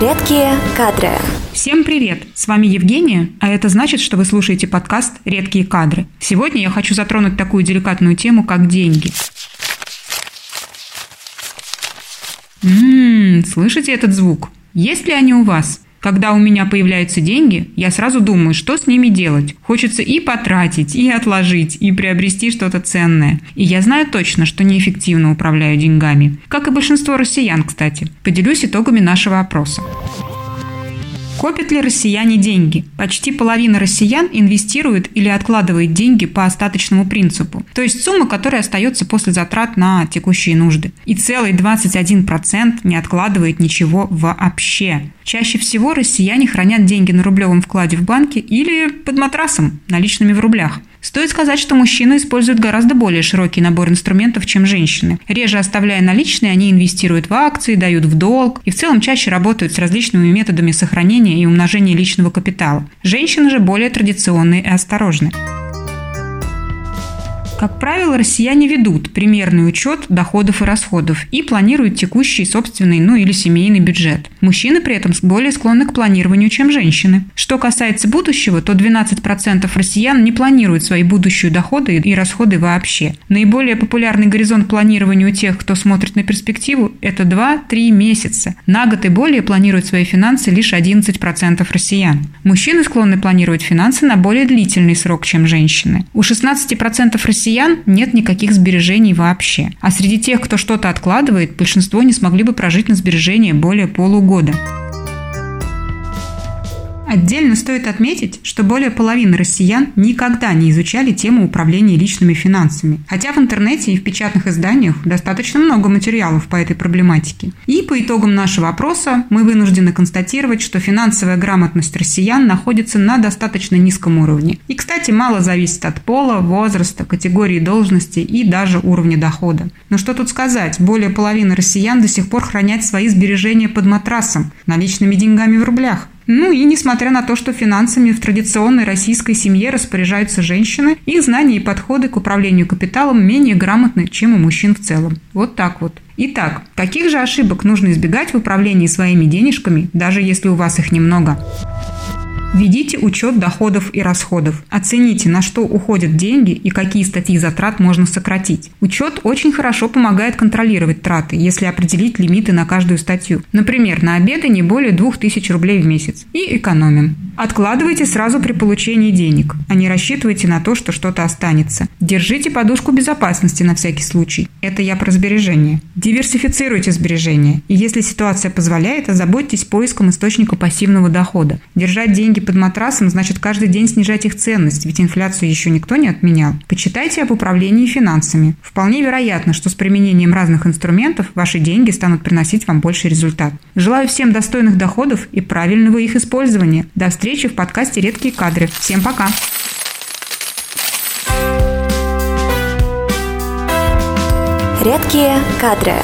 Редкие кадры. Всем привет! С вами Евгения, а это значит, что вы слушаете подкаст «Редкие кадры». Сегодня я хочу затронуть такую деликатную тему, как деньги. Ммм, слышите этот звук? Есть ли они у вас? Когда у меня появляются деньги, я сразу думаю, что с ними делать. Хочется и потратить, и отложить, и приобрести что-то ценное. И я знаю точно, что неэффективно управляю деньгами. Как и большинство россиян, кстати. Поделюсь итогами нашего опроса. Копят ли россияне деньги? Почти половина россиян инвестирует или откладывает деньги по остаточному принципу, то есть сумма, которая остается после затрат на текущие нужды. И целый 21% не откладывает ничего вообще. Чаще всего россияне хранят деньги на рублевом вкладе в банке или под матрасом, наличными в рублях. Стоит сказать, что мужчины используют гораздо более широкий набор инструментов, чем женщины. Реже оставляя наличные, они инвестируют в акции, дают в долг и в целом чаще работают с различными методами сохранения и умножения личного капитала. Женщины же более традиционные и осторожны. Как правило, россияне ведут примерный учет доходов и расходов и планируют текущий собственный, ну или семейный бюджет. Мужчины при этом более склонны к планированию, чем женщины. Что касается будущего, то 12% россиян не планируют свои будущие доходы и расходы вообще. Наиболее популярный горизонт планирования у тех, кто смотрит на перспективу, это 2-3 месяца. На год и более планируют свои финансы лишь 11% россиян. Мужчины склонны планировать финансы на более длительный срок, чем женщины. У 16% россиян россиян нет никаких сбережений вообще. А среди тех, кто что-то откладывает, большинство не смогли бы прожить на сбережения более полугода. Отдельно стоит отметить, что более половины россиян никогда не изучали тему управления личными финансами, хотя в интернете и в печатных изданиях достаточно много материалов по этой проблематике. И по итогам нашего опроса мы вынуждены констатировать, что финансовая грамотность россиян находится на достаточно низком уровне. И, кстати, мало зависит от пола, возраста, категории должности и даже уровня дохода. Но что тут сказать, более половины россиян до сих пор хранят свои сбережения под матрасом, наличными деньгами в рублях. Ну и несмотря на то, что финансами в традиционной российской семье распоряжаются женщины, их знания и подходы к управлению капиталом менее грамотны, чем у мужчин в целом. Вот так вот. Итак, каких же ошибок нужно избегать в управлении своими денежками, даже если у вас их немного? Ведите учет доходов и расходов. Оцените, на что уходят деньги и какие статьи затрат можно сократить. Учет очень хорошо помогает контролировать траты, если определить лимиты на каждую статью. Например, на обеды не более 2000 рублей в месяц. И экономим. Откладывайте сразу при получении денег, а не рассчитывайте на то, что что-то останется. Держите подушку безопасности на всякий случай. Это я про сбережения. Диверсифицируйте сбережения. И если ситуация позволяет, озаботьтесь поиском источника пассивного дохода. Держать деньги под матрасом, значит каждый день снижать их ценность, ведь инфляцию еще никто не отменял. Почитайте об управлении финансами. Вполне вероятно, что с применением разных инструментов ваши деньги станут приносить вам больше результат. Желаю всем достойных доходов и правильного их использования. До встречи в подкасте «Редкие кадры». Всем пока! Редкие кадры.